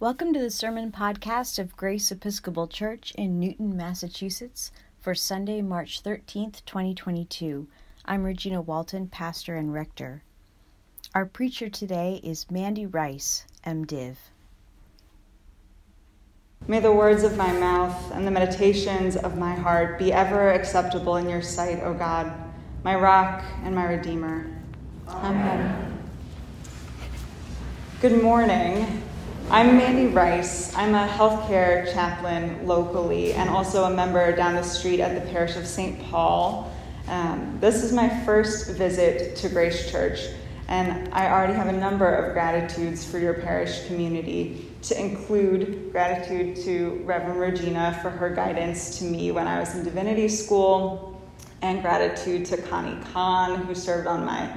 Welcome to the sermon podcast of Grace Episcopal Church in Newton, Massachusetts for Sunday, March 13th, 2022. I'm Regina Walton, pastor and rector. Our preacher today is Mandy Rice, MDiv. May the words of my mouth and the meditations of my heart be ever acceptable in your sight, O God, my rock and my redeemer. Amen. Good morning. I'm Mandy Rice. I'm a healthcare chaplain locally and also a member down the street at the parish of St. Paul. Um, this is my first visit to Grace Church, and I already have a number of gratitudes for your parish community, to include gratitude to Reverend Regina for her guidance to me when I was in divinity school, and gratitude to Connie Kahn, who served on my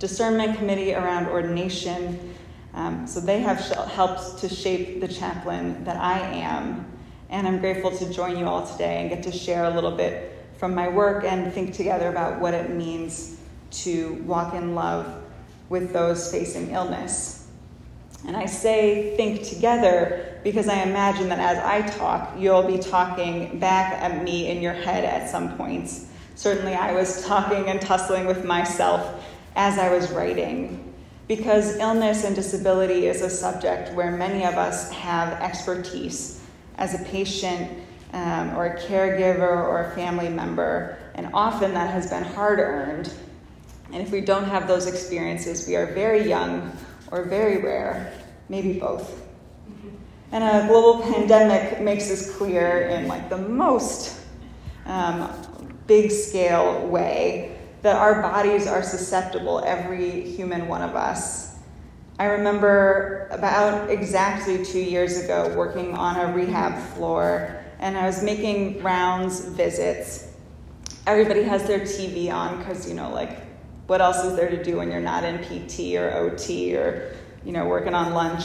discernment committee around ordination. Um, so they have helped to shape the chaplain that I am. And I'm grateful to join you all today and get to share a little bit from my work and think together about what it means to walk in love with those facing illness. And I say think together because I imagine that as I talk, you'll be talking back at me in your head at some points. Certainly, I was talking and tussling with myself as I was writing because illness and disability is a subject where many of us have expertise as a patient um, or a caregiver or a family member, and often that has been hard earned. And if we don't have those experiences, we are very young or very rare, maybe both. And a global pandemic makes this clear in like the most um, big scale way that our bodies are susceptible, every human one of us. I remember about exactly two years ago working on a rehab floor, and I was making rounds visits. Everybody has their TV on because, you know, like, what else is there to do when you're not in PT or OT or, you know, working on lunch?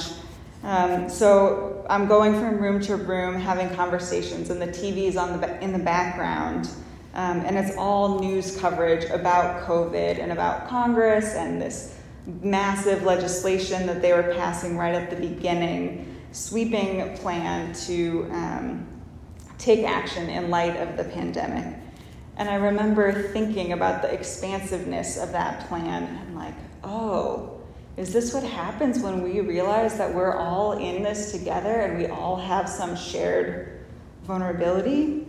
Um, so I'm going from room to room having conversations, and the TV's on the in the background. Um, and it's all news coverage about COVID and about Congress and this massive legislation that they were passing right at the beginning, sweeping plan to um, take action in light of the pandemic. And I remember thinking about the expansiveness of that plan and, like, oh, is this what happens when we realize that we're all in this together and we all have some shared vulnerability?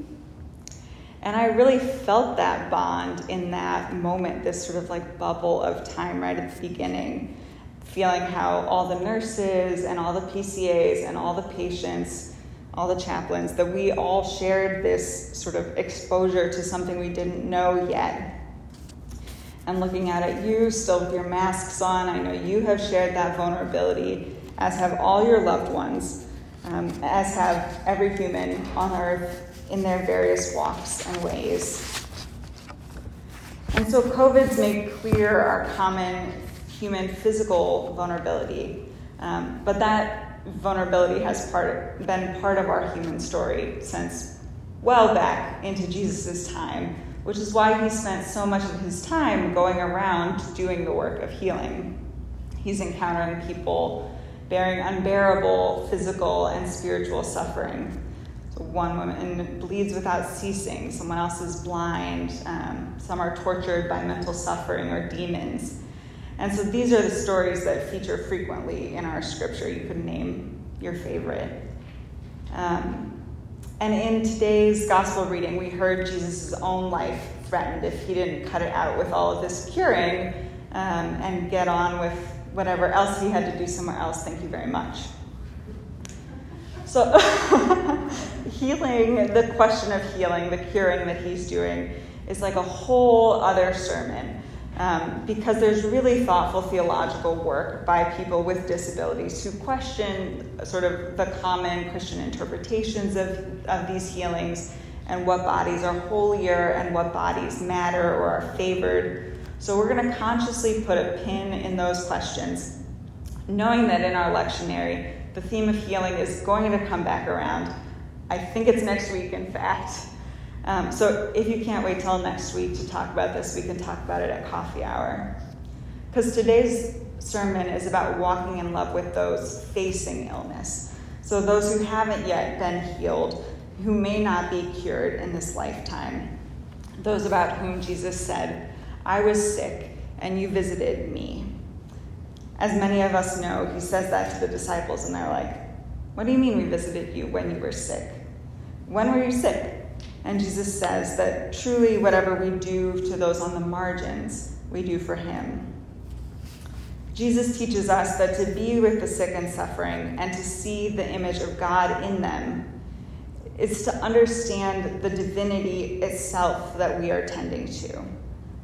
And I really felt that bond in that moment, this sort of like bubble of time right at the beginning, feeling how all the nurses and all the PCAs and all the patients, all the chaplains, that we all shared this sort of exposure to something we didn't know yet. And looking out at you, still with your masks on, I know you have shared that vulnerability, as have all your loved ones, um, as have every human on earth in their various walks and ways. And so COVID's made clear our common human physical vulnerability, um, but that vulnerability has part, been part of our human story since well back into Jesus' time, which is why he spent so much of his time going around doing the work of healing. He's encountering people bearing unbearable physical and spiritual suffering one woman and bleeds without ceasing, someone else is blind, um, some are tortured by mental suffering or demons. And so these are the stories that feature frequently in our scripture. You could name your favorite. Um, and in today's gospel reading, we heard Jesus' own life threatened if he didn't cut it out with all of this curing um, and get on with whatever else he had to do somewhere else. Thank you very much. So, healing, the question of healing, the curing that he's doing, is like a whole other sermon. Um, because there's really thoughtful theological work by people with disabilities who question sort of the common Christian interpretations of, of these healings and what bodies are holier and what bodies matter or are favored. So we're going to consciously put a pin in those questions, knowing that in our lectionary, the theme of healing is going to come back around. I think it's next week, in fact. Um, so if you can't wait till next week to talk about this, we can talk about it at coffee hour. Because today's sermon is about walking in love with those facing illness. So, those who haven't yet been healed, who may not be cured in this lifetime, those about whom Jesus said, I was sick and you visited me. As many of us know, he says that to the disciples, and they're like, What do you mean we visited you when you were sick? When were you sick? And Jesus says that truly, whatever we do to those on the margins, we do for him. Jesus teaches us that to be with the sick and suffering and to see the image of God in them is to understand the divinity itself that we are tending to.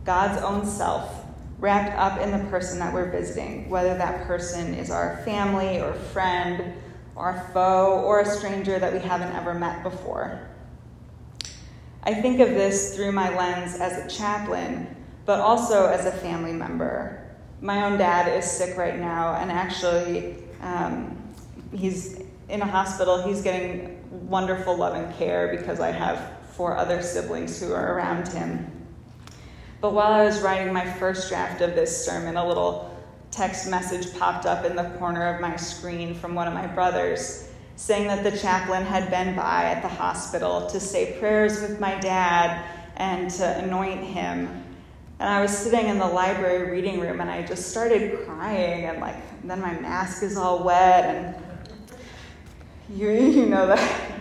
God's own self wrapped up in the person that we're visiting, whether that person is our family or friend, or foe, or a stranger that we haven't ever met before. I think of this through my lens as a chaplain, but also as a family member. My own dad is sick right now, and actually, um, he's in a hospital. He's getting wonderful love and care because I have four other siblings who are around him. But while I was writing my first draft of this sermon, a little text message popped up in the corner of my screen from one of my brothers saying that the chaplain had been by at the hospital to say prayers with my dad and to anoint him. And I was sitting in the library reading room and I just started crying and like then my mask is all wet and you, you know that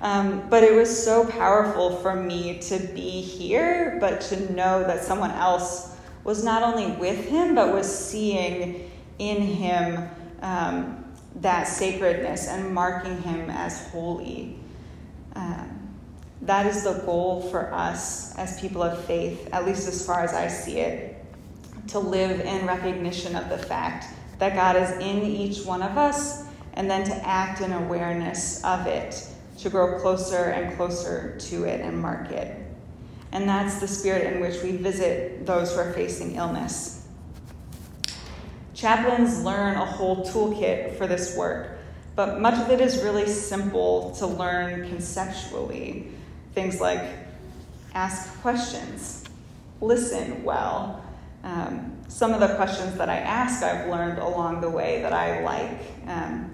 um, but it was so powerful for me to be here, but to know that someone else was not only with him, but was seeing in him um, that sacredness and marking him as holy. Um, that is the goal for us as people of faith, at least as far as I see it, to live in recognition of the fact that God is in each one of us, and then to act in awareness of it to grow closer and closer to it and mark it. And that's the spirit in which we visit those who are facing illness. Chaplains learn a whole toolkit for this work, but much of it is really simple to learn conceptually. Things like ask questions, listen well. Um, some of the questions that I ask, I've learned along the way that I like. Um,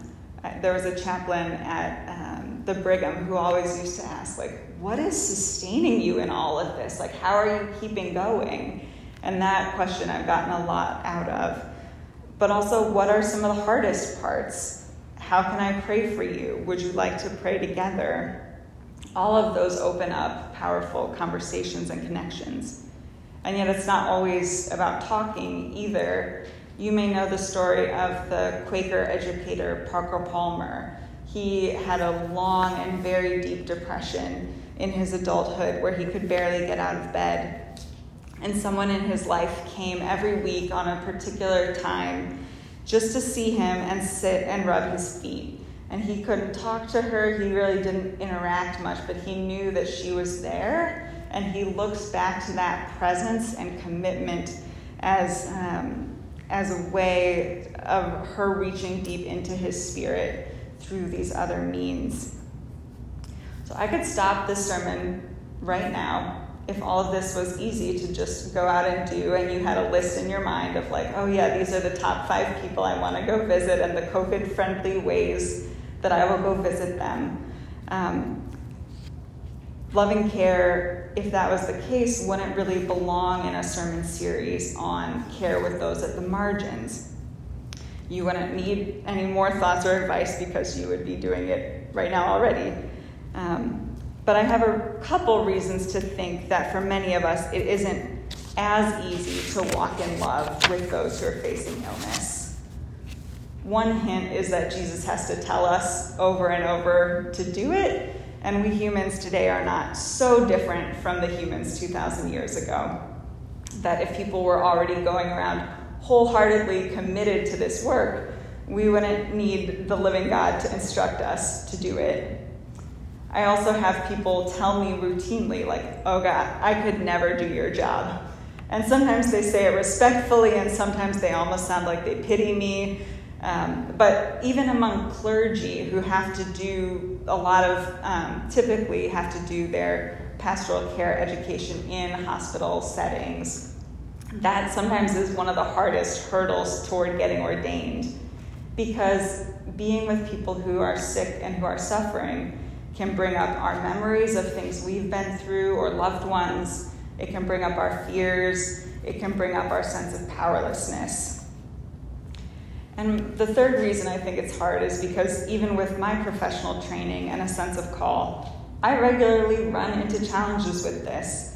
there was a chaplain at um, the Brigham who always used to ask, like, what is sustaining you in all of this? Like, how are you keeping going? And that question I've gotten a lot out of. But also, what are some of the hardest parts? How can I pray for you? Would you like to pray together? All of those open up powerful conversations and connections. And yet, it's not always about talking either. You may know the story of the Quaker educator Parker Palmer. He had a long and very deep depression in his adulthood where he could barely get out of bed. And someone in his life came every week on a particular time just to see him and sit and rub his feet. And he couldn't talk to her, he really didn't interact much, but he knew that she was there. And he looks back to that presence and commitment as um, as a way of her reaching deep into his spirit through these other means. So I could stop this sermon right now if all of this was easy to just go out and do, and you had a list in your mind of, like, oh, yeah, these are the top five people I want to go visit and the COVID friendly ways that I will go visit them. Um, loving care, if that was the case, wouldn't really belong in a sermon series on care with those at the margins. You wouldn't need any more thoughts or advice because you would be doing it right now already. Um, but I have a couple reasons to think that for many of us, it isn't as easy to walk in love with those who are facing illness. One hint is that Jesus has to tell us over and over to do it, and we humans today are not so different from the humans 2,000 years ago. That if people were already going around wholeheartedly committed to this work, we wouldn't need the living God to instruct us to do it. I also have people tell me routinely, like, oh God, I could never do your job. And sometimes they say it respectfully, and sometimes they almost sound like they pity me. Um, but even among clergy who have to do a lot of, um, typically have to do their pastoral care education in hospital settings, that sometimes is one of the hardest hurdles toward getting ordained because being with people who are sick and who are suffering can bring up our memories of things we've been through or loved ones. It can bring up our fears. It can bring up our sense of powerlessness. And the third reason I think it's hard is because even with my professional training and a sense of call, I regularly run into challenges with this.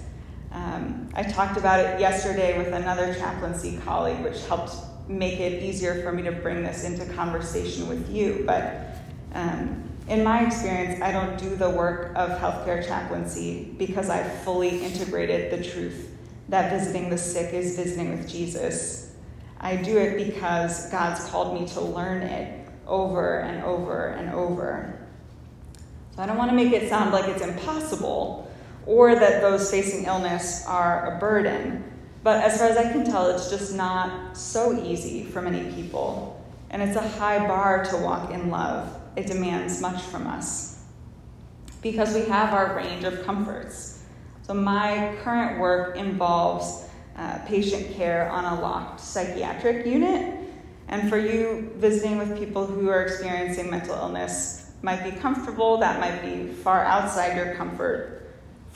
Um, I talked about it yesterday with another chaplaincy colleague, which helped make it easier for me to bring this into conversation with you. But um, in my experience, I don't do the work of healthcare chaplaincy because I've fully integrated the truth that visiting the sick is visiting with Jesus. I do it because God's called me to learn it over and over and over. So I don't want to make it sound like it's impossible or that those facing illness are a burden. But as far as I can tell, it's just not so easy for many people. And it's a high bar to walk in love. It demands much from us. Because we have our range of comforts. So, my current work involves uh, patient care on a locked psychiatric unit. And for you visiting with people who are experiencing mental illness, might be comfortable, that might be far outside your comfort.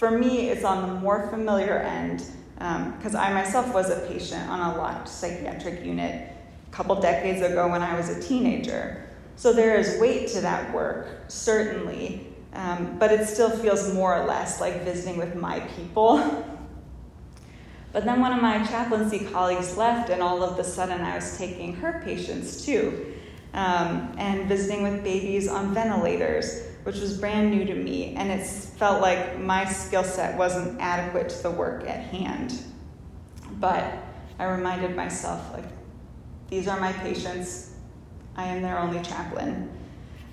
For me, it's on the more familiar end because um, I myself was a patient on a locked psychiatric unit a couple decades ago when I was a teenager. So there is weight to that work, certainly, um, but it still feels more or less like visiting with my people. but then one of my chaplaincy colleagues left, and all of a sudden I was taking her patients too, um, and visiting with babies on ventilators which was brand new to me, and it felt like my skill set wasn't adequate to the work at hand. But I reminded myself, like, these are my patients. I am their only chaplain.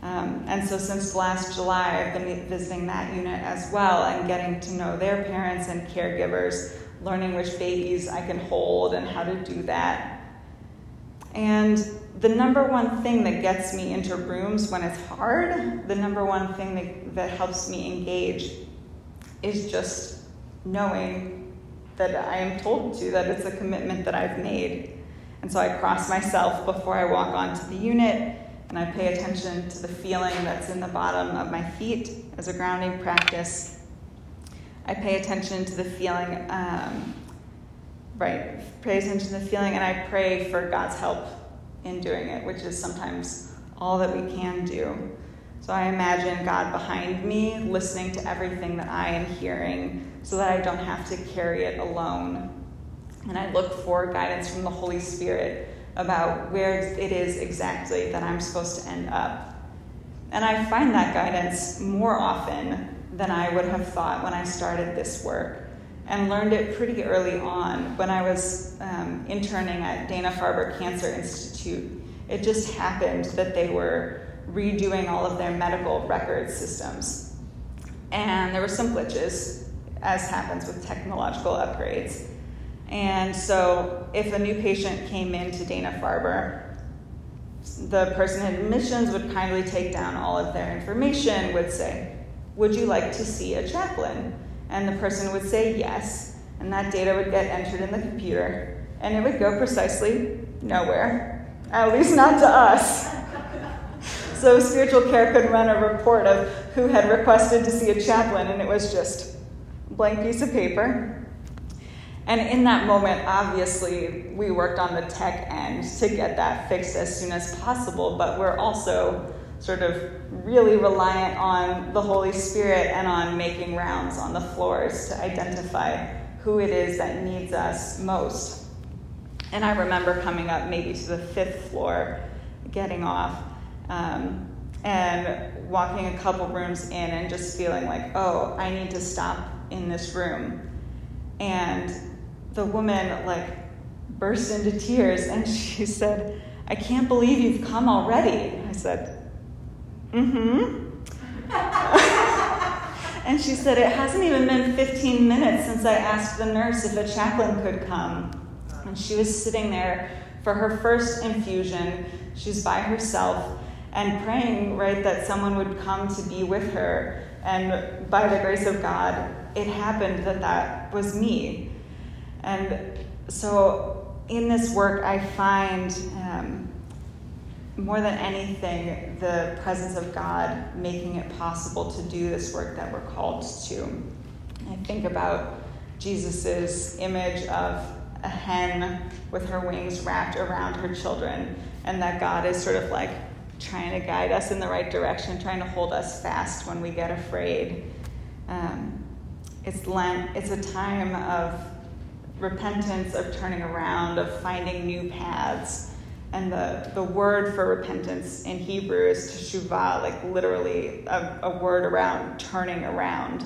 Um, and so since last July, I've been visiting that unit as well and getting to know their parents and caregivers, learning which babies I can hold and how to do that. And the number one thing that gets me into rooms when it's hard, the number one thing that, that helps me engage is just knowing that I am told to, that it's a commitment that I've made. And so I cross myself before I walk onto the unit, and I pay attention to the feeling that's in the bottom of my feet as a grounding practice. I pay attention to the feeling, um, right, pay attention to the feeling, and I pray for God's help in doing it, which is sometimes all that we can do. So I imagine God behind me, listening to everything that I am hearing so that I don't have to carry it alone. And I look for guidance from the Holy Spirit about where it is exactly that I'm supposed to end up. And I find that guidance more often than I would have thought when I started this work and learned it pretty early on when I was um, interning at Dana Farber Cancer Institute. It just happened that they were redoing all of their medical record systems. And there were some glitches, as happens with technological upgrades. And so, if a new patient came in to Dana Farber, the person in admissions would kindly take down all of their information, would say, Would you like to see a chaplain? And the person would say yes, and that data would get entered in the computer, and it would go precisely nowhere, at least not to us. so spiritual care could run a report of who had requested to see a chaplain, and it was just a blank piece of paper. And in that moment, obviously, we worked on the tech end to get that fixed as soon as possible, but we're also sort of really reliant on the Holy Spirit and on making rounds on the floors to identify who it is that needs us most. And I remember coming up maybe to the fifth floor, getting off, um, and walking a couple rooms in and just feeling like, oh, I need to stop in this room. And the woman, like, burst into tears and she said, I can't believe you've come already. I said, Mm-hmm. and she said, It hasn't even been 15 minutes since I asked the nurse if a chaplain could come. And she was sitting there for her first infusion. She's by herself and praying, right, that someone would come to be with her. And by the grace of God, it happened that that was me. And so in this work, I find um, more than anything, the presence of God making it possible to do this work that we're called to. I think about Jesus' image of a hen with her wings wrapped around her children, and that God is sort of like trying to guide us in the right direction, trying to hold us fast when we get afraid. Um, it's Lent, it's a time of repentance, of turning around, of finding new paths. And the, the word for repentance in Hebrew is teshuvah, like literally a, a word around turning around.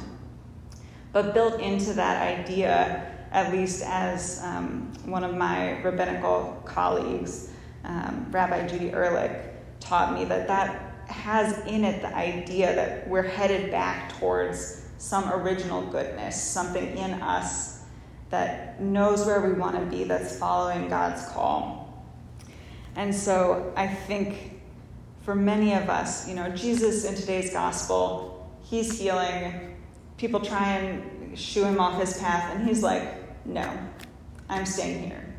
But built into that idea, at least as um, one of my rabbinical colleagues, um, Rabbi Judy Ehrlich, taught me, that that has in it the idea that we're headed back towards some original goodness, something in us that knows where we want to be, that's following God's call. And so I think for many of us, you know, Jesus in today's gospel, he's healing. People try and shoo him off his path, and he's like, no, I'm staying here.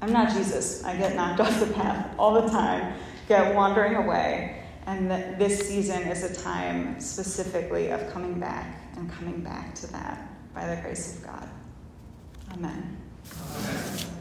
I'm not Jesus. I get knocked off the path all the time, get wandering away. And this season is a time specifically of coming back and coming back to that by the grace of God. Amen. Amen.